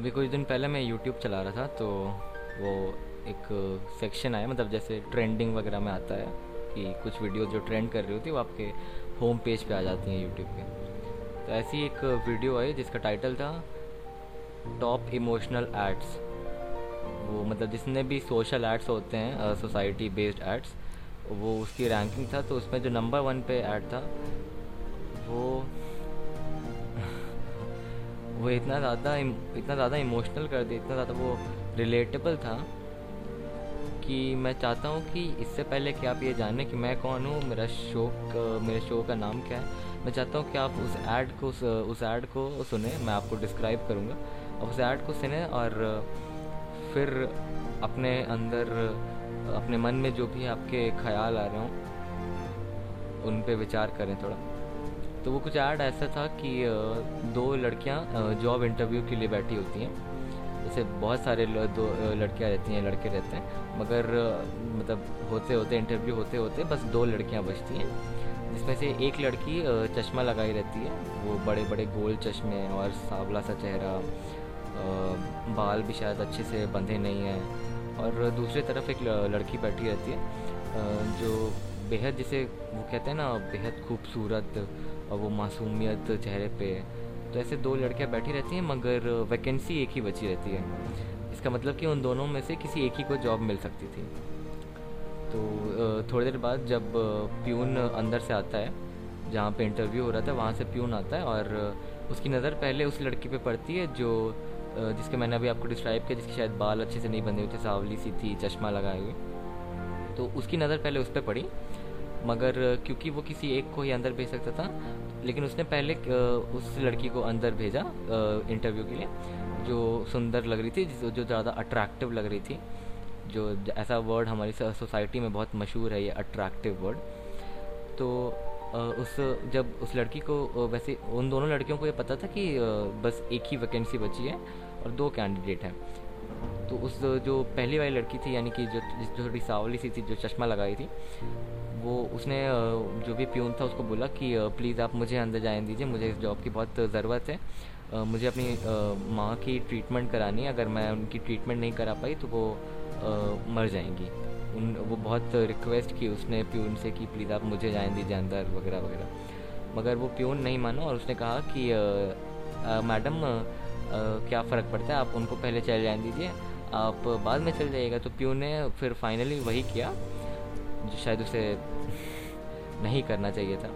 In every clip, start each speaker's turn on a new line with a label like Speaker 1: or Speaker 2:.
Speaker 1: अभी कुछ दिन पहले मैं यूट्यूब चला रहा था तो वो एक सेक्शन आया मतलब जैसे ट्रेंडिंग वगैरह में आता है कि कुछ वीडियो जो ट्रेंड कर रही होती है, वो आपके होम पेज पे आ जाती हैं यूट्यूब पे। तो ऐसी एक वीडियो आई जिसका टाइटल था टॉप इमोशनल एड्स वो मतलब जितने भी सोशल एड्स होते हैं सोसाइटी बेस्ड एड्स वो उसकी रैंकिंग था तो उसमें जो नंबर वन पे ऐड था, वो वो इतना ज़्यादा इतना ज़्यादा इमोशनल कर दिया इतना ज़्यादा वो रिलेटेबल था कि मैं चाहता हूँ कि इससे पहले कि आप ये जानें कि मैं कौन हूँ मेरा शो मेरे शो का नाम क्या है। मैं चाहता हूँ कि आप उस ऐड को उस, ऐड को सुने मैं आपको डिस्क्राइब करूँगा। आप उस ऐड को सुने और फिर अपने अंदर अपने मन में जो भी आपके ख्याल आ रहे हों उन पे विचार करें थोड़ा। तो वो कुछ ऐड ऐसा था कि दो लड़कियाँ जॉब इंटरव्यू के लिए बैठी होती हैं। जैसे बहुत सारे दो लड़कियाँ रहती हैं, लड़के रहते हैं। मगर मतलब होते होते इंटरव्यू होते होते बस दो लड़कियाँ बचती हैं। जिसमें से एक लड़की चश्मा लगाई रहती है। वो बड़े बड़े गोल चश्मे और सांवला सा चेहरा बाल भी शायद अच्छे से बंधे नहीं हैं। और दूसरी तरफ़ एक लड़की बैठी रहती है जो बेहद जिसे वो कहते हैं ना, बेहद खूबसूरत और वो मासूमियत चेहरे पे तो ऐसे दो लड़कियाँ बैठी रहती हैं, मगर वैकेंसी एक ही बची रहती है। इसका मतलब कि उन दोनों में से किसी एक ही को जॉब मिल सकती थी। तो थोड़ी देर बाद जब प्यून अंदर से आता है, जहाँ पे इंटरव्यू हो रहा था, वहाँ से प्यून आता है और उसकी नज़र पहले उस लड़की पे पड़ती है जो जिसके मैंने अभी आपको डिस्क्राइब किया, जिसके शायद बाल अच्छे से नहीं बंधे हुए थे, सावली सी थी, चश्मा लगाए हुए तो उसकी नज़र पहले उस पर पड़ी। मगर, क्योंकि वो किसी एक को ही अंदर भेज सकता था, लेकिन उसने पहले उस लड़की को अंदर भेजा इंटरव्यू के लिए, जो सुंदर लग रही थी, जो ज़्यादा अट्रैक्टिव लग रही थी, जो ऐसा वर्ड हमारी सोसाइटी में बहुत मशहूर है, ये अट्रैक्टिव वर्ड तो उस, जब उस लड़की को वैसे उन दोनों लड़कियों को ये पता था कि बस एक ही वैकेंसी बची है और दो कैंडिडेट हैं। तो उस, जो पहली वाली लड़की थी, यानी कि जो जो थोड़ी सावली सी थी, जो चश्मा लगाई थी वो उसने जो भी प्यून था उसको बोला कि प्लीज़ आप मुझे अंदर जाने दीजिए, मुझे इस जॉब की बहुत ज़रूरत है। मुझे अपनी माँ की ट्रीटमेंट करानी है, अगर मैं उनकी ट्रीटमेंट नहीं करा पाई तो वो मर जाएँगी। उन, वो बहुत रिक्वेस्ट की उसने प्यून से कि, प्लीज़ आप मुझे जाने दीजिए अंदर, वगैरह वगैरह। मगर वो प्यून नहीं माना और उसने कहा कि मैडम क्या फ़र्क पड़ता है? आप उनको पहले चले जाने दीजिए। आप बाद में चल जाइएगा। तो प्यून ने फिर फाइनली वही किया। जो शायद उसे नहीं करना चाहिए था।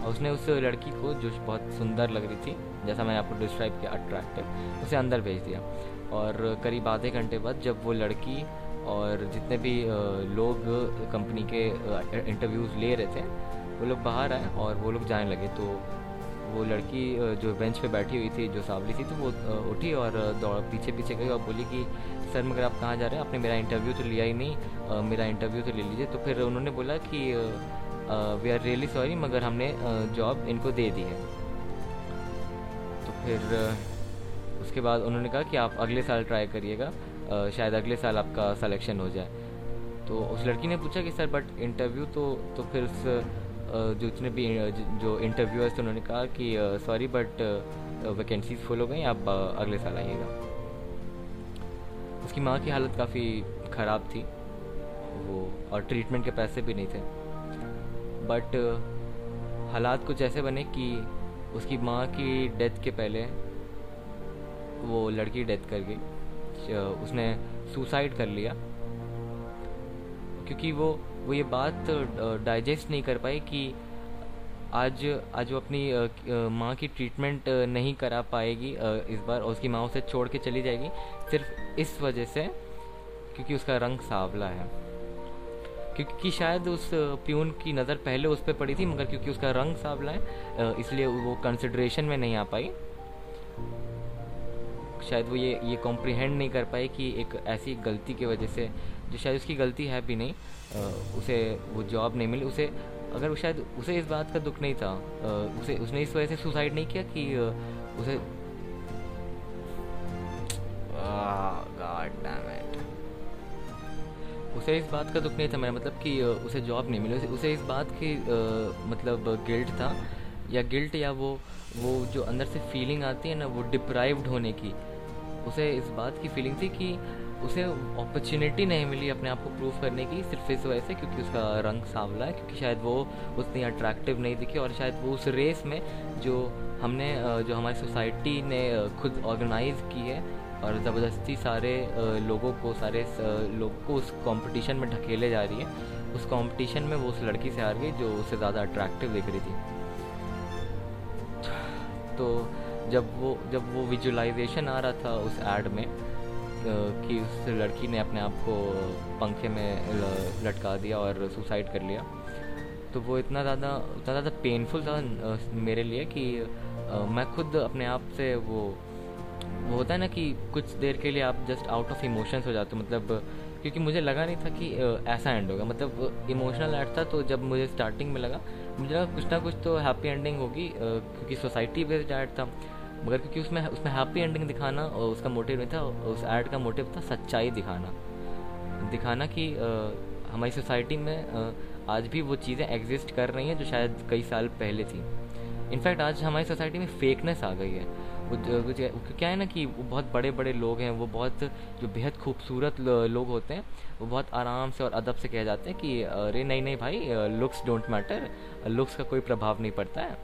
Speaker 1: और उसने उस लड़की को, जो बहुत सुंदर लग रही थी, जैसा मैंने आपको डिस्क्राइब किया अट्रैक्टिव उसे अंदर भेज दिया। और करीब आधे घंटे बाद जब वो लड़की और जितने भी लोग कंपनी के इंटरव्यूज़ ले रहे थे, वो लोग बाहर आए और वो लोग जाने लगे। तो वो लड़की जो बेंच पे बैठी हुई थी, जो सावली थी तो वो उठी और दौड़ पीछे पीछे गई और बोली कि सर मगर आप कहाँ जा रहे हैं? आपने मेरा इंटरव्यू तो लिया ही नहीं। आ, मेरा इंटरव्यू तो ले लीजिए। तो फिर उन्होंने बोला कि वी आर रियली सॉरी मगर हमने जॉब इनको दे दी है। तो फिर उसके बाद उन्होंने कहा कि आप अगले साल ट्राई करिएगा। शायद अगले साल आपका सिलेक्शन हो जाए। तो उस लड़की ने पूछा कि सर बट इंटरव्यू तो तो फिर उस जो जितने भी जो इंटरव्यूअर्स थे उन्होंने कहा कि सॉरी बट वैकेंसीज फुल हो गई आप अगले साल आइएगा। उसकी माँ की हालत काफ़ी ख़राब थी। वो, और ट्रीटमेंट के पैसे भी नहीं थे। बट हालात कुछ ऐसे बने कि उसकी माँ की डेथ के पहले वो लड़की डेथ कर गई। उसने सुसाइड कर लिया। क्योंकि वो वो ये बात डाइजेस्ट नहीं कर पाई कि आज आज वो अपनी माँ की ट्रीटमेंट नहीं करा पाएगी इस बार, और उसकी माँ उसे छोड़ के चली जाएगी, सिर्फ़ इस वजह से क्योंकि उसका रंग सांवला है। क्योंकि शायद उस प्यून की नज़र पहले उस पर पड़ी थी, मगर क्योंकि उसका रंग सांवला है इसलिए वो कंसिड्रेशन में नहीं आ पाई। शायद वो ये ये कॉम्प्रिहेंड नहीं कर पाए कि एक ऐसी गलती की वजह से, जो शायद उसकी गलती है भी नहीं उसे वो जॉब नहीं मिली, उसे अगर शायद उसे इस बात का दुख नहीं था उसे, उसने इस वजह से सुसाइड नहीं किया कि उसे उसे इस बात का दुख नहीं था मेरा मतलब कि उसे जॉब नहीं मिली। उसे इस बात की मतलब गिल्ट था, या गिल्ट या वो वो जो अंदर से फीलिंग आती है ना, वो डिप्राइव्ड होने की। उसे इस बात की फीलिंग थी कि उसे अपॉर्चुनिटी नहीं मिली अपने आप को प्रूव करने की, सिर्फ़ इस वजह से क्योंकि उसका रंग सांवला है, क्योंकि शायद वो उतनी अट्रैक्टिव नहीं दिखी और शायद वो उस रेस में जो हमने जो हमारी सोसाइटी ने खुद ऑर्गेनाइज की है और ज़बरदस्ती सारे लोगों को, सारे लोगों को उस कंपटीशन में ढकेले जा रही है, उस कंपटीशन में वो उस लड़की से हार गई जो उससे ज़्यादा अट्रैक्टिव दिख रही थी। तो जब वो जब वो विजुलाइजेशन आ रहा था उस एड में कि उस लड़की ने अपने आप को पंखे में लटका दिया और सुसाइड कर लिया। तो वो इतना ज़्यादा इतना ज़्यादा पेनफुल था मेरे लिए कि मैं खुद अपने आप से वो वो होता है ना कि कुछ देर के लिए आप जस्ट आउट ऑफ़ इमोशंस हो जाते हो मतलब क्योंकि मुझे लगा नहीं था कि ऐसा एंड होगा। मतलब इमोशनल एड था तो जब मुझे स्टार्टिंग में लगा, मुझे लगा कुछ ना कुछ तो हैप्पी एंडिंग होगी क्योंकि सोसाइटी बेस्ड एड था। मगर क्योंकि उसमें उसमें हैप्पी एंडिंग दिखाना और उसका मोटिव नहीं था उस एड का मोटिव था सच्चाई दिखाना। दिखाना कि आ, हमारी सोसाइटी में आज भी वो चीज़ें एग्जिस्ट कर रही हैं जो शायद कई साल पहले थी। इनफैक्ट आज हमारी सोसाइटी में फेकनेस आ गई है। वो क्या है ना कि वो बहुत बड़े बड़े लोग हैं वो बहुत जो बेहद खूबसूरत लोग होते हैं वो बहुत आराम से और अदब से कह जाते हैं कि अरे नहीं नहीं भाई लुक्स डोंट मैटर लुक्स का कोई प्रभाव नहीं पड़ता है।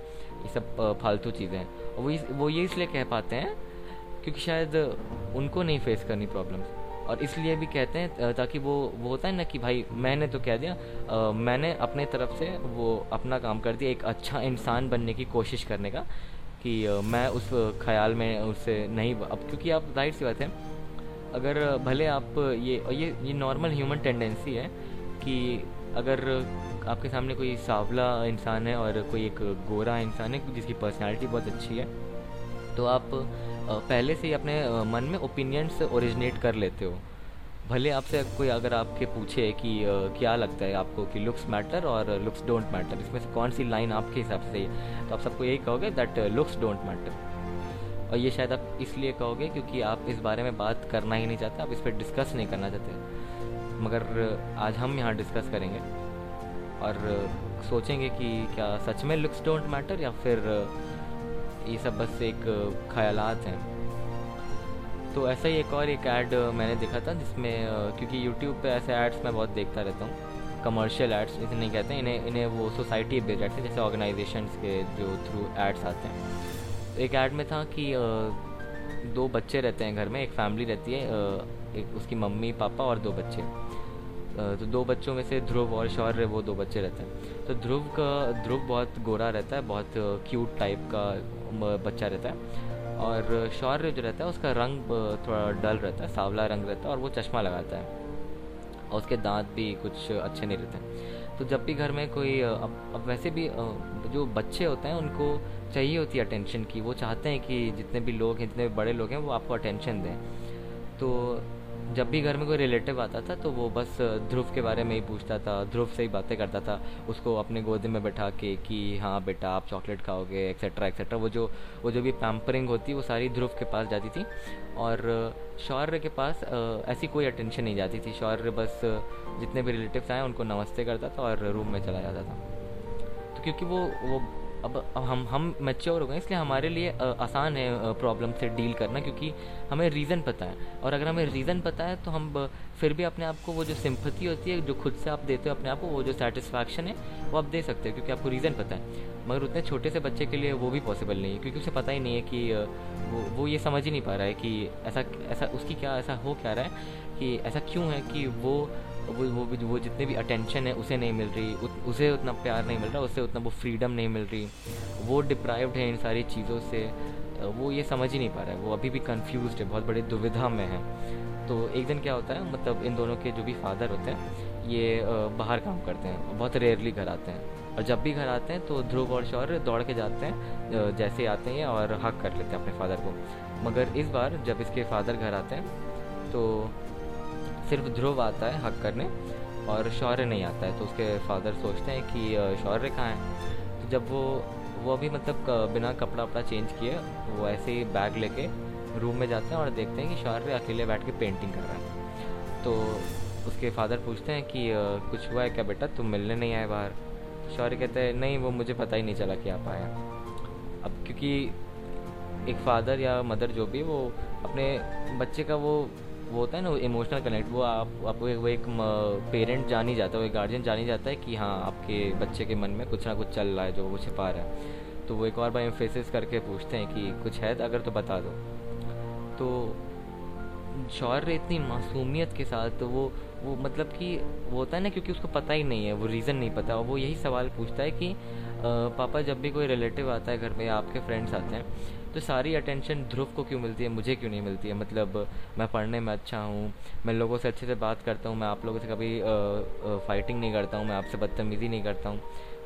Speaker 1: ये सब फालतू चीज़ें हैं। और वो वो ये इसलिए कह पाते हैं क्योंकि शायद उनको नहीं फेस करनी प्रॉब्लम्स और इसलिए भी कहते हैं ताकि वो वो होता है ना कि भाई मैंने तो कह दिया आ, मैंने अपने तरफ़ से वो अपना काम कर दिया एक अच्छा इंसान बनने की कोशिश करने का कि आ, मैं उस ख्याल में उससे नहीं अब क्योंकि आप ज़ाहिर सी बात है अगर भले आप ये ये ये नॉर्मल ह्यूमन टेंडेंसी है कि अगर आपके सामने कोई सावला इंसान है और कोई एक गोरा इंसान है जिसकी पर्सनैलिटी बहुत अच्छी है। तो आप पहले से ही अपने मन में ओपिनियंस ओरिजिनेट कर लेते हो। भले आपसे कोई अगर आपके पूछे कि क्या लगता है आपको कि लुक्स मैटर और लुक्स डोंट मैटर इसमें से कौन सी लाइन आपके हिसाब से है? तो आप सबको यही कहोगे दैट लुक्स डोंट मैटर और ये शायद आप इसलिए कहोगे क्योंकि आप इस बारे में बात करना ही नहीं चाहते, आप इस पर डिस्कस नहीं करना चाहते। मगर आज हम यहाँ डिस्कस करेंगे। और सोचेंगे कि क्या सच में लुक्स डोंट मैटर या फिर ये सब बस एक ख्यालात हैं। तो ऐसा ही एक और एक ऐड मैंने देखा था जिसमें क्योंकि यूट्यूब पे ऐसे एड्स मैं बहुत देखता रहता हूँ कमर्शियल एड्स इसे नहीं कहते, इन्हें इन्हें वो सोसाइटी बेस्ड एड्स जैसे ऑर्गेनाइजेशंस के जो थ्रू एड्स आते हैं। एक ऐड में था कि दो बच्चे रहते हैं घर में, एक फैमिली रहती है एक उसकी मम्मी, पापा और दो बच्चे। तो दो बच्चों में से ध्रुव और शौर्य, वो दो बच्चे रहते हैं। तो ध्रुव का, ध्रुव बहुत गोरा रहता है, बहुत क्यूट टाइप का बच्चा रहता है। और शौर्य जो रहता है, उसका रंग थोड़ा डल रहता है, सावला रंग रहता है और वो चश्मा लगाता है। और उसके दांत भी कुछ अच्छे नहीं रहते। तो जब भी घर में कोई अब अब वैसे भी जो बच्चे होते हैं, उनको चाहिए होती है अटेंशन की, वो चाहते हैं कि जितने भी लोग हैं, जितने भी बड़े लोग हैं, वो आपको अटेंशन दें। तो जब भी घर में कोई रिलेटिव आता था तो वो बस ध्रुव के बारे में ही पूछता था, ध्रुव से ही बातें करता था। उसको अपने गोदे में बैठा के कि हाँ बेटा, आप चॉकलेट खाओगे एक्सेट्रा एक्सेट्रा वो जो वो जो भी पैम्परिंग होती, वो सारी ध्रुव के पास जाती थी। और शौर्य के पास ऐसी कोई अटेंशन नहीं जाती थी। शौर्य बस, जितने भी रिलेटिव्स आए, उनको नमस्ते करता था और रूम में चला जाता था। तो क्योंकि वो वो अब हम हम मैच्योर हो गए इसलिए हमारे लिए आसान है प्रॉब्लम से डील करना, क्योंकि हमें रीज़न पता है। और अगर हमें रीज़न पता है तो हम फिर भी अपने आप को वो जो सिंपथी होती है, जो खुद से आप देते हो अपने आप को, वो जो सेटिस्फैक्शन है, वो आप दे सकते हो, क्योंकि आपको रीज़न पता है। मगर उतने छोटे से बच्चे के लिए वो भी पॉसिबल नहीं है, क्योंकि उसे पता ही नहीं है कि वो वो ये समझ ही नहीं पा रहा है कि ऐसा ऐसा, उसकी क्या, ऐसा हो क्या रहा है, कि ऐसा क्यों है कि वो वो वो भी वो जितने भी अटेंशन है उसे नहीं मिल रही उत, उसे उतना प्यार नहीं मिल रहा उसे उतना वो फ्रीडम नहीं मिल रही। वो डिप्राइव्ड है इन सारी चीज़ों से। वो ये समझ ही नहीं पा रहा है वो अभी भी कन्फ्यूज़ है बहुत बड़ी दुविधा में है। तो एक दिन क्या होता है मतलब इन दोनों के जो भी फादर होते हैं ये बाहर काम करते हैं बहुत रेयरली घर आते हैं। और जब भी घर आते हैं तो ध्रुव और शौर्य दौड़ के जाते हैं जैसे आते हैं और हक कर लेते हैं अपने फादर को। मगर इस बार जब इसके फादर घर आते हैं तो सिर्फ़ ध्रुव आता है हक करने और शौर्य नहीं आता है। तो उसके फादर सोचते हैं कि शौर्य कहाँ है? तो जब वो वो अभी मतलब बिना कपड़ा वपड़ा चेंज किए, वो ऐसे ही बैग लेके रूम में जाते हैं और देखते हैं कि शौर्य अकेले बैठ के पेंटिंग कर रहा है। तो उसके फादर पूछते हैं कि कुछ हुआ है क्या बेटा? तुम मिलने नहीं आए बाहर। शौर्य कहते हैं, नहीं, वो मुझे पता ही नहीं चला कि आप आया अब क्योंकि एक फादर या मदर जो भी, वो अपने बच्चे का वो वो होता है ना इमोशनल कनेक्ट वो आप आपको वो एक पेरेंट जान ही जाता है वो गार्जियन जान ही जाता है कि हाँ आपके बच्चे के मन में कुछ ना कुछ चल रहा है जो वो छिपा रहा है। तो वो एक और बार एम्फेसिस करके पूछते हैं कि कुछ है अगर तो बता दो। तो शौर्य इतनी मासूमियत के साथ तो वो वो मतलब कि वो होता है ना क्योंकि उसको पता ही नहीं है वो रीज़न नहीं पता। वो यही सवाल पूछता है कि आ, पापा जब भी कोई रिलेटिव आता है घर में आपके फ्रेंड्स आते हैं तो सारी अटेंशन ध्रुव को क्यों मिलती है? मुझे क्यों नहीं मिलती है? मतलब मैं पढ़ने में अच्छा हूँ मैं लोगों से अच्छे से बात करता हूँ मैं आप लोगों से कभी आ, आ, फाइटिंग नहीं करता हूँ मैं आपसे बदतमीज़ी नहीं करता हूँ।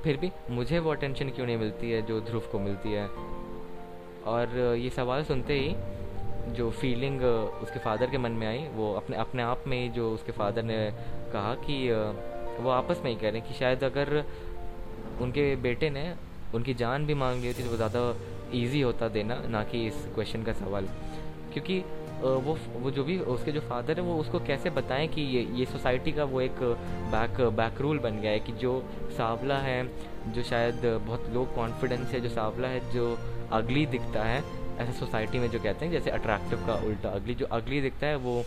Speaker 1: फिर भी मुझे वो अटेंशन क्यों नहीं मिलती है जो ध्रुव को मिलती है? और ये सवाल सुनते ही जो फीलिंग उसके फादर के मन में आई वो अपने अपने आप में ही जो उसके फादर ने कहा कि वो आपस में ही कह रहे हैं कि शायद अगर उनके बेटे ने उनकी जान भी मांग ली होती तो वो ज़्यादा ईजी होता देना, ना कि इस क्वेश्चन का सवाल। क्योंकि वो वो जो भी, उसके जो फादर है, वो उसको कैसे बताएँ कि ये ये सोसाइटी का वो एक बैक बैक रूल बन गया है कि जो सांवला है, जो शायद बहुत लो कॉन्फिडेंस है, जो सांवला है, जो अगली दिखता है, ऐसा सोसाइटी में जो कहते हैं, जैसे अट्रैक्टिव का उल्टा अगली जो अगली दिखता है, वो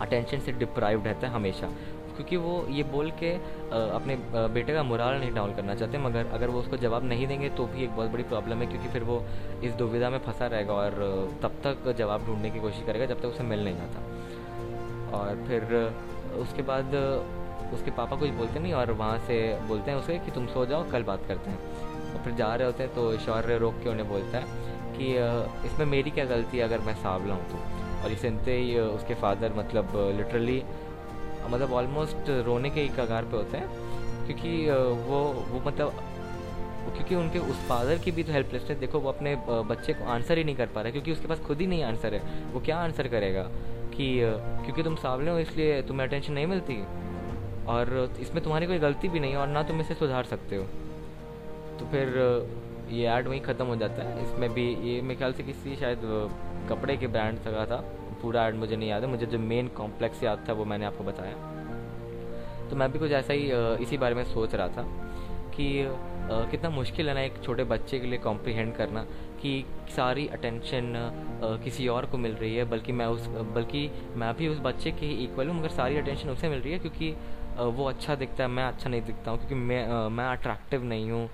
Speaker 1: अटेंशन से डिप्राइव रहता है हमेशा। क्योंकि वो ये बोल के अपने बेटे का मुराल नहीं डाउन करना चाहते, मगर अगर वो उसको जवाब नहीं देंगे तो भी एक बहुत बड़ी प्रॉब्लम है, क्योंकि फिर वो इस दुविधा में फंसा रहेगा और तब तक जवाब ढूँढने की कोशिश करेगा जब तक उसे मिल नहीं जाता। और फिर, उसके बाद, उसके पापा कुछ बोलते नहीं और वहाँ से बोलते हैं उसे कि तुम सो जाओ, कल बात करते हैं। और फिर जा रहे होते हैं तो शौर्य रोक के उन्हें बोलता है कि इसमें मेरी क्या गलती है अगर मैं सावला हूँ तो? और ये ही उसके फादर मतलब लिटरली मतलब ऑलमोस्ट रोने के ही कगार पे होते हैं, क्योंकि वो वो मतलब क्योंकि उनके उस फादर की भी तो हेल्पलेसनेस देखो, वो अपने बच्चे को आंसर ही नहीं कर पा रहा, क्योंकि उसके पास खुद ही नहीं आंसर है। वो क्या आंसर करेगा कि क्योंकि तुम सावले हो, इसलिए तुम्हें अटेंशन नहीं मिलती। और इसमें तुम्हारी कोई गलती भी नहीं है और ना तुम इसे सुधार सकते हो। तो फिर ये ऐड वहीं ख़त्म हो जाता है। इसमें भी, ये मेरे ख्याल से किसी शायद कपड़े के ब्रांड का था। पूरा ऐड मुझे नहीं याद है। मुझे जो मेन कॉम्प्लेक्स याद था, वो मैंने आपको बताया। तो मैं भी कुछ ऐसा ही इसी बारे में सोच रहा था कि कितना मुश्किल है ना एक छोटे बच्चे के लिए कॉम्प्रीहेंड करना कि सारी अटेंशन किसी और को मिल रही है, बल्कि मैं उस, बल्कि मैं भी उस बच्चे के ही इक्वल हूँ, मगर सारी अटेंशन उसे मिल रही है क्योंकि वो अच्छा दिखता है, मैं अच्छा नहीं दिखता हूँ, क्योंकि मैं मैं अट्रैक्टिव नहीं हूँ।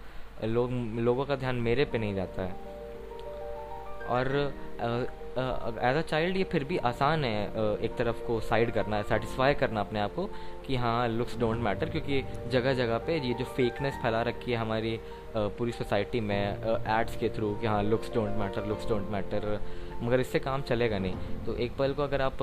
Speaker 1: लोग, लोगों का ध्यान मेरे पे नहीं जाता है। और एज अ चाइल्ड ये फिर भी आसान है एक तरफ़ को साइड करना सेटिस्फाई करना अपने आप को कि हाँ लुक्स डोंट मैटर क्योंकि जगह जगह पे ये जो फेकनेस फैला रखी है हमारी पूरी सोसाइटी में एड्स के थ्रू कि हाँ looks don't matter looks don't matter मगर इससे काम चलेगा नहीं। तो एक पल को अगर आप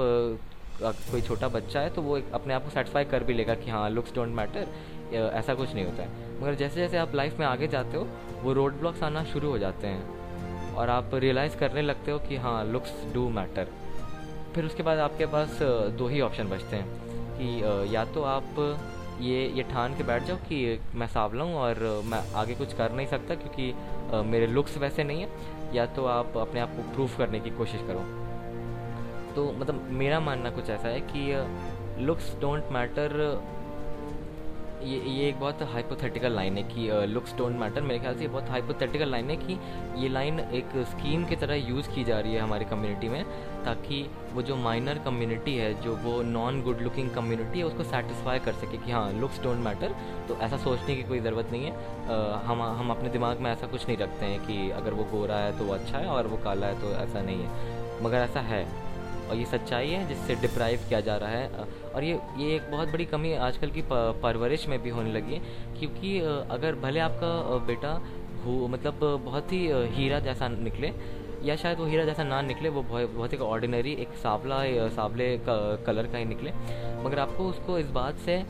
Speaker 1: कोई छोटा बच्चा है तो वो अपने आप को सेटिस्फाई कर भी लेगा कि हाँ लुक्स डोंट मैटर ऐसा कुछ नहीं होता है। मगर जैसे जैसे आप लाइफ में आगे जाते हो, वो रोड ब्लॉक्स आना शुरू हो जाते हैं। और आप रियलाइज़ करने लगते हो कि हाँ लुक्स डू मैटर फिर उसके बाद आपके पास दो ही ऑप्शन बचते हैं कि या तो आप, ये ये ठान के बैठ जाओ कि मैं सावला हूँ और मैं आगे कुछ कर नहीं सकता क्योंकि मेरे लुक्स वैसे नहीं है। या तो आप अपने आप को प्रूफ करने की कोशिश करो। तो मतलब मेरा मानना कुछ ऐसा है कि लुक्स डोंट मैटर ये ये एक बहुत हाइपोथेटिकल लाइन है कि लुक्स डोंट मैटर मेरे ख्याल से ये बहुत हाइपोथेटिकल लाइन है कि ये लाइन एक स्कीम की तरह यूज़ की जा रही है हमारी कम्युनिटी में ताकि वो जो माइनर कम्युनिटी है जो वो नॉन गुड लुकिंग कम्युनिटी है उसको सेटिस्फाई कर सके कि हाँ लुक्स डोंट मैटर तो ऐसा सोचने की कोई ज़रूरत नहीं है। आ, हम हम अपने दिमाग में ऐसा कुछ नहीं रखते हैं कि अगर वो गोरा है तो वो अच्छा है और वो काला है तो ऐसा नहीं है। मगर ऐसा है। और ये सच्चाई है जिससे डिप्राइव किया जा रहा है। और ये ये एक बहुत बड़ी कमी आजकल की परवरिश में भी होने लगी है, क्योंकि अगर भले आपका बेटा हो मतलब बहुत ही हीरा जैसा निकले, या शायद वो हीरा जैसा ना निकले, वो बहुत ही ऑर्डिनरी एक सावला सावले कलर का ही निकले, मगर आपको उसको इस बात से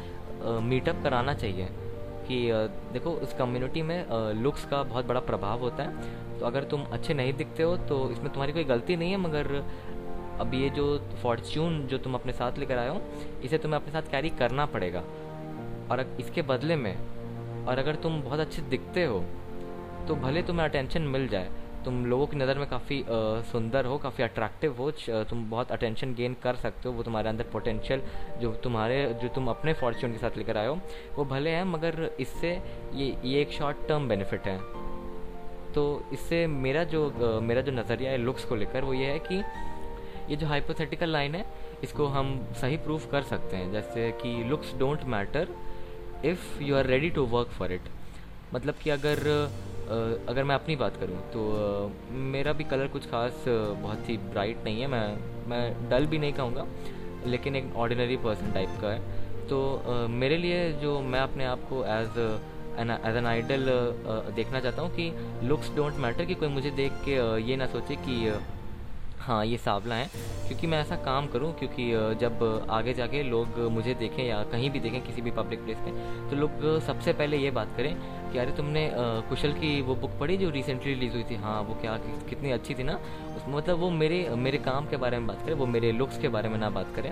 Speaker 1: मीटअप कराना चाहिए कि देखो उस कम्युनिटी में लुक्स का बहुत बड़ा प्रभाव होता है। तो अगर तुम अच्छे नहीं दिखते हो तो इसमें तुम्हारी कोई गलती नहीं है, मगर अब ये जो फॉर्च्यून जो तुम अपने साथ लेकर आए हो, इसे तुम्हें अपने साथ कैरी करना पड़ेगा। और इसके बदले में, और अगर तुम बहुत अच्छे दिखते हो तो भले तुम्हें अटेंशन मिल जाए, तुम लोगों की नज़र में काफ़ी सुंदर हो, काफ़ी अट्रैक्टिव हो तुम बहुत अटेंशन गेन कर सकते हो, वो तुम्हारे अंदर पोटेंशियल जो तुम्हारे, जो तुम अपने फॉर्च्यून के साथ लेकर आए हो, वो भले हैं, मगर इससे ये ये एक शॉर्ट टर्म बेनिफिट है। तो इससे मेरा जो मेरा जो नज़रिया है लुक्स को लेकर, वो ये है कि ये जो हाइपोथेटिकल लाइन है, इसको हम सही प्रूफ कर सकते हैं। जैसे कि looks don't matter if you are ready to work for it मतलब कि अगर अगर मैं अपनी बात करूँ तो मेरा भी कलर कुछ खास बहुत ही ब्राइट नहीं है। मैं मैं डल भी नहीं कहूँगा, लेकिन एक ऑर्डिनरी पर्सन टाइप का है। तो मेरे लिए जो मैं अपने आप को एज एज एन आइडल देखना चाहता हूँ कि लुक्स डोंट मैटर कि कोई मुझे देख के ये ना सोचे कि हाँ ये सावला है। क्योंकि मैं ऐसा काम करूँ, क्योंकि जब आगे जाके लोग मुझे देखें या कहीं भी देखें किसी भी पब्लिक प्लेस पे तो लोग सबसे पहले ये बात करें कि अरे, तुमने कुशल की वो बुक पढ़ी जो रिसेंटली रिलीज़ हुई थी? हाँ वो क्या कितनी अच्छी थी ना? उसमें मतलब वो मेरे मेरे काम के बारे में बात करें, वो मेरे लुक्स के बारे में ना बात करें।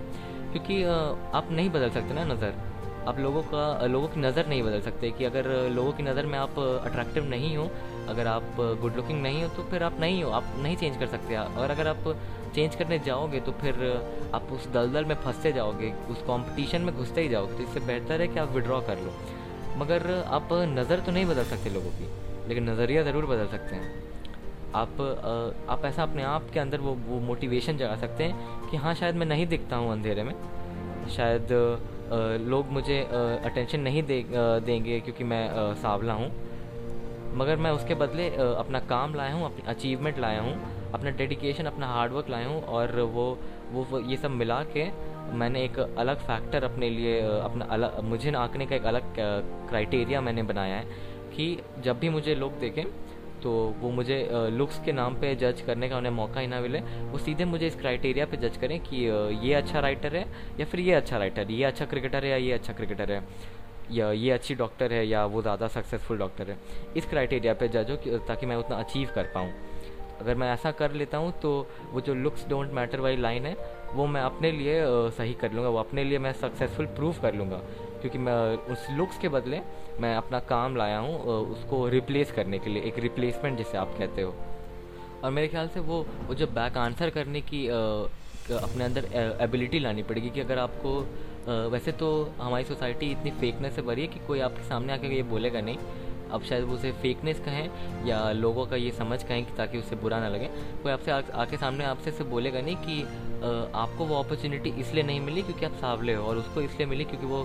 Speaker 1: क्योंकि आप नहीं बदल सकते ना नज़र। आप लोगों का, लोगों की नज़र नहीं बदल सकते कि अगर लोगों की नज़र में आप अट्रैक्टिव नहीं हो, अगर आप गुड लुकिंग नहीं हो तो फिर आप नहीं हो, आप नहीं चेंज कर सकते। और अगर आप चेंज करने जाओगे तो फिर आप उस दलदल में फंसते जाओगे, उस कंपटीशन में घुसते ही जाओगे तो इससे बेहतर है कि आप विड्रॉ कर लो। मगर आप नज़र तो नहीं बदल सकते लोगों की, लेकिन नज़रिया ज़रूर बदल सकते हैं। आप आप ऐसा अपने आप के अंदर वो वो मोटिवेशन जगा सकते हैं कि हाँ शायद मैं नहीं दिखता हूँ अंधेरे में। शायद लोग मुझे अटेंशन नहीं दे देंगे क्योंकि मैं सावला हूँ। मगर मैं उसके बदले अपना काम लाया हूँ, अपनी अचीवमेंट लाया हूँ, अपना डेडिकेशन अपना हार्डवर्क लाया हूँ और वो वो ये सब मिला के मैंने एक अलग फैक्टर अपने लिए अपना अलग मुझे आंकने का एक अलग क्राइटेरिया मैंने बनाया है कि जब भी मुझे लोग देखें तो वो मुझे लुक्स के नाम पे जज करने का उन्हें मौका ही ना मिले, वो सीधे मुझे इस क्राइटेरिया पे जज करें कि ये अच्छा राइटर है या फिर ये अच्छा राइटर ये अच्छा क्रिकेटर है या ये अच्छा क्रिकेटर है, या ये अच्छी डॉक्टर है या वो ज़्यादा सक्सेसफुल डॉक्टर है। इस क्राइटेरिया पे जज हो ताकि मैं उतना अचीव कर पाऊँ। अगर मैं ऐसा कर लेता हूँ तो वो जो लुक्स डोंट मैटर वाली लाइन है, वो मैं अपने लिए सही कर लूँगा, वो अपने लिए मैं सक्सेसफुल प्रूव कर लूँगा। क्योंकि मैं उस लुक्स के बदले मैं अपना काम लाया हूँ उसको रिप्लेस करने के लिए, एक रिप्लेसमेंट जिसे आप कहते हो। और मेरे ख्याल से वो वो जो बैक आंसर करने की अपने अंदर एबिलिटी लानी पड़ेगी कि अगर आपको वैसे तो हमारी सोसाइटी इतनी फेकनेस से भरी है कि कोई आपके सामने आके ये बोलेगा नहीं। अब शायद वो उसे फेकनेस कहें या लोगों का ये समझ कहें कि ताकि उससे बुरा ना लगे। कोई आपसे आके सामने आपसे बोलेगा नहीं कि आपको वो अपॉर्चुनिटी इसलिए नहीं मिली क्योंकि आप सावले हो और उसको इसलिए मिली क्योंकि वो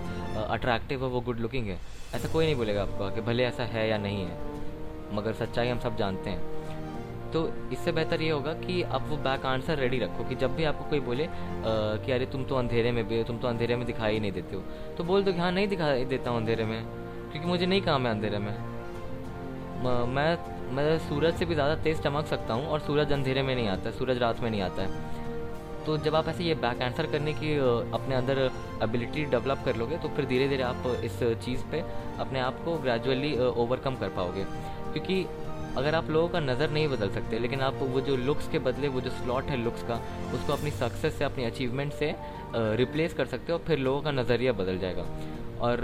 Speaker 1: अट्रैक्टिव है वो गुड लुकिंग है। ऐसा कोई नहीं बोलेगा आपको कि भले ऐसा है या नहीं है मगर सच्चाई हम सब जानते हैं। तो इससे बेहतर ये होगा कि आप वो बैक आंसर रेडी रखो कि जब भी आपको कोई बोले आ, कि अरे तुम तो अंधेरे में भी तुम तो अंधेरे में दिखाई नहीं देते हो तो बोल दो कि हाँ नहीं दिखाई देता हूँ अंधेरे में क्योंकि मुझे नहीं काम है अंधेरे में मैं मैं सूरज से भी ज़्यादा तेज़ चमक सकता हूँ और सूरज अंधेरे में नहीं आता सूरज रात में नहीं आता है। तो जब आप ऐसे ये बैक आंसर करने की अपने अंदर एबिलिटी डेवलप कर लोगे तो फिर धीरे धीरे आप इस चीज़ पे अपने आप को ग्रेजुअली ओवरकम कर पाओगे। क्योंकि अगर आप लोगों का नज़र नहीं बदल सकते, लेकिन आप वो जो लुक्स के बदले, वो जो स्लॉट है लुक्स का, उसको अपनी सक्सेस से, अपनी अचीवमेंट से रिप्लेस कर सकते हो फिर लोगों का नज़रिया बदल जाएगा। और,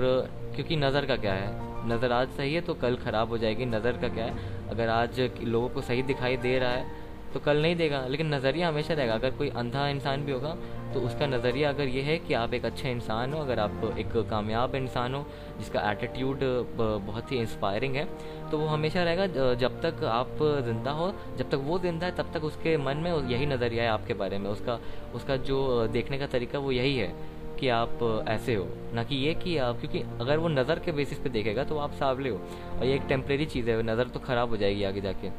Speaker 1: क्योंकि नज़र का क्या है? नज़र आज सही है तो कल ख़राब हो जाएगी। नज़र का क्या है? अगर आज लोगों को सही दिखाई दे रहा है तो कल नहीं देगा, लेकिन नज़रिया हमेशा रहेगा। अगर कोई अंधा इंसान भी होगा तो उसका नज़रिया अगर ये है कि आप एक अच्छे इंसान हो, अगर आप एक कामयाब इंसान हो, जिसका एटीट्यूड बहुत ही इंस्पायरिंग है तो वो हमेशा रहेगा जब तक आप ज़िंदा हो, जब तक वो ज़िंदा है, तब तक उसके मन में यही नज़रिया है आपके बारे में। उसका उसका जो देखने का तरीका वो यही है कि आप ऐसे हो। ना कि ये कि आप, क्योंकि अगर वो नज़र के बेसिस पे देखेगा तो आप सावले हो। और ये एक टेम्प्रेरी चीज़ है, नज़र तो ख़राब हो जाएगी आगे जाके।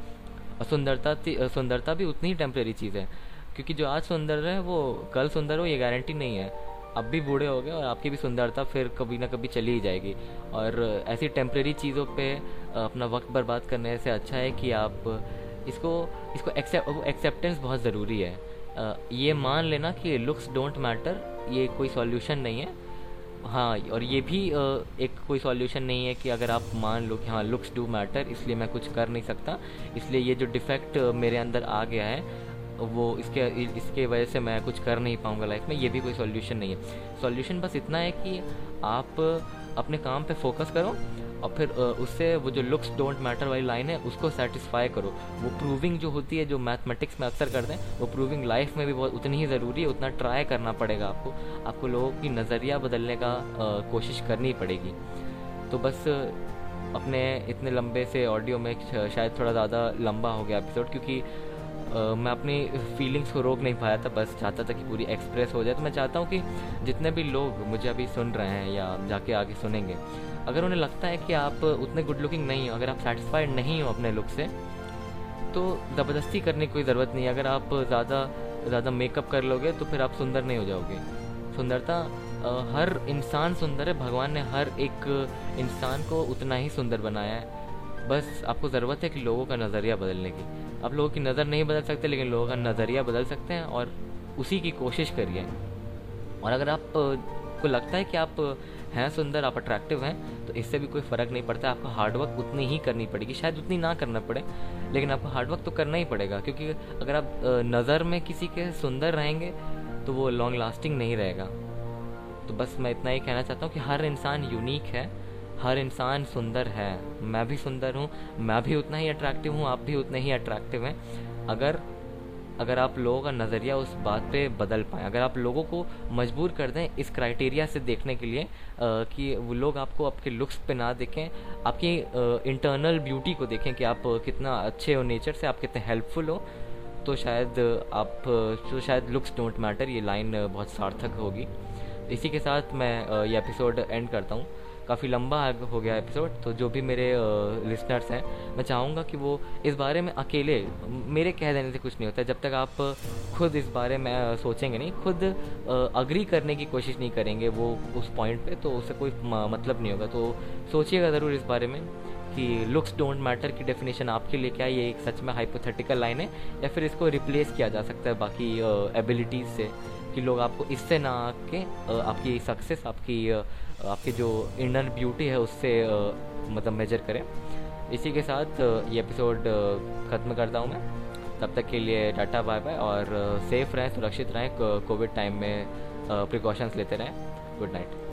Speaker 1: और सुंदरता सुंदरता भी उतनी ही टेम्प्रेरी चीज़ है। क्योंकि जो आज सुंदर है, वो कल सुंदर हो, ये गारंटी नहीं है। अब भी बूढ़े हो गए और आपकी भी सुंदरता फिर कभी ना कभी चली ही जाएगी। और ऐसी टेम्प्रेरी चीज़ों पे अपना वक्त बर्बाद करने से अच्छा है कि आप इसको इसको एक्सेप्टेंस बहुत ज़रूरी है। ये मान लेना कि लुक्स डोंट मैटर ये कोई सॉल्यूशन नहीं है। हाँ और ये भी एक कोई सॉल्यूशन नहीं है कि अगर आप मान लो कि हाँ लुक्स डू मैटर इसलिए मैं कुछ कर नहीं सकता। इसलिए ये जो डिफेक्ट मेरे अंदर आ गया है, वो इसके इसके वजह से मैं कुछ कर नहीं पाऊँगा लाइफ में, ये भी कोई सॉल्यूशन नहीं है। सॉल्यूशन बस इतना है कि आप अपने काम पे फोकस करो और फिर उससे वो जो लुक्स डोंट मैटर वाली लाइन है, उसको सेटिस्फाई करो। वो प्रूविंग जो होती है, जो मैथमेटिक्स में अक्सर करते हैं, वो प्रूविंग लाइफ में भी बहुत, उतनी ही ज़रूरी है, उतना ट्राई करना पड़ेगा आपको। आपको लोगों की नज़रिया बदलने का कोशिश करनी पड़ेगी। तो बस, अपने इतने लंबे से ऑडियो में, शायद थोड़ा ज़्यादा लंबा हो गया एपिसोड क्योंकि मैं अपनी फीलिंग्स को रोक नहीं पाया था, बस चाहता था कि पूरी एक्सप्रेस हो जाए। तो मैं चाहता हूँ कि जितने भी लोग मुझे अभी सुन रहे हैं या जाके आगे सुनेंगे, अगर उन्हें लगता है कि आप उतने गुड लुकिंग नहीं हो, अगर आप सेटिस्फाइड नहीं हो अपने लुक से तो ज़बरदस्ती करने की कोई ज़रूरत नहीं अगर आप ज़्यादा ज़्यादा मेकअप कर लोगे तो फिर आप सुंदर नहीं हो जाओगे। सुंदरता हर इंसान सुंदर है। भगवान ने हर एक इंसान को उतना ही सुंदर बनाया है। बस आपको ज़रूरत है कि लोगों का नज़रिया बदलने की। आप लोगों की नज़र नहीं बदल सकते, लेकिन लोगों का नज़रिया बदल सकते हैं और उसी की कोशिश करिए। और अगर आप, को लगता है कि आप हैं सुंदर, आप अट्रैक्टिव हैं तो इससे भी कोई फ़र्क नहीं पड़ता। आपको हार्डवर्क उतनी ही करनी पड़ेगी। शायद उतनी ना करना पड़े, लेकिन आपको हार्डवर्क तो करना ही पड़ेगा, क्योंकि अगर आप नज़र में किसी के सुंदर रहेंगे तो वो लॉन्ग लास्टिंग नहीं रहेगा। तो बस मैं इतना ही कहना चाहता हूँ कि हर इंसान यूनिक है हर इंसान सुंदर है। मैं भी सुंदर हूँ मैं भी उतना ही अट्रैक्टिव हूँ आप भी उतने ही अट्रैक्टिव हैं। अगर अगर आप लोगों का नज़रिया उस बात पे बदल पाएँ अगर आप लोगों को मजबूर कर दें इस क्राइटेरिया से देखने के लिए आ, कि वो लोग आपको आपके लुक्स पे ना देखें आपकी इंटरनल ब्यूटी को देखें कि आप कितना अच्छे हो नेचर से आप कितने हेल्पफुल हो तो शायद आप तो शायद लुक्स डोंट मैटर ये लाइन बहुत सार्थक होगी। इसी के साथ मैं ये एपिसोड एंड करता हूँ। काफ़ी लंबा हो गया एपिसोड तो जो भी मेरे लिसनर्स हैं, मैं चाहूँगा कि वो इस बारे में अकेले, मेरे कह देने से कुछ नहीं होता, जब तक आप खुद इस बारे में सोचेंगे नहीं, खुद अग्री करने की कोशिश नहीं करेंगे वो उस पॉइंट पे तो उससे कोई मतलब नहीं होगा तो सोचिएगा ज़रूर इस बारे में कि लुक्स डोंट मैटर की डेफिनेशन आपके लिए क्या, ये एक सच में हाइपोथेटिकल लाइन है, या फिर इसको रिप्लेस किया जा सकता है बाकी एबिलिटीज़ से, कि लोग आपको इससे ना आके आपकी सक्सेस आपकी आपकी जो इनर ब्यूटी है उससे मतलब मेजर करें। इसी के साथ ये एपिसोड ख़त्म करता हूँ मैं। तब तक के लिए टाटा बाय बाय और सेफ़ रहें, सुरक्षित रहें कोविड टाइम में प्रिकॉशंस लेते रहें। Good night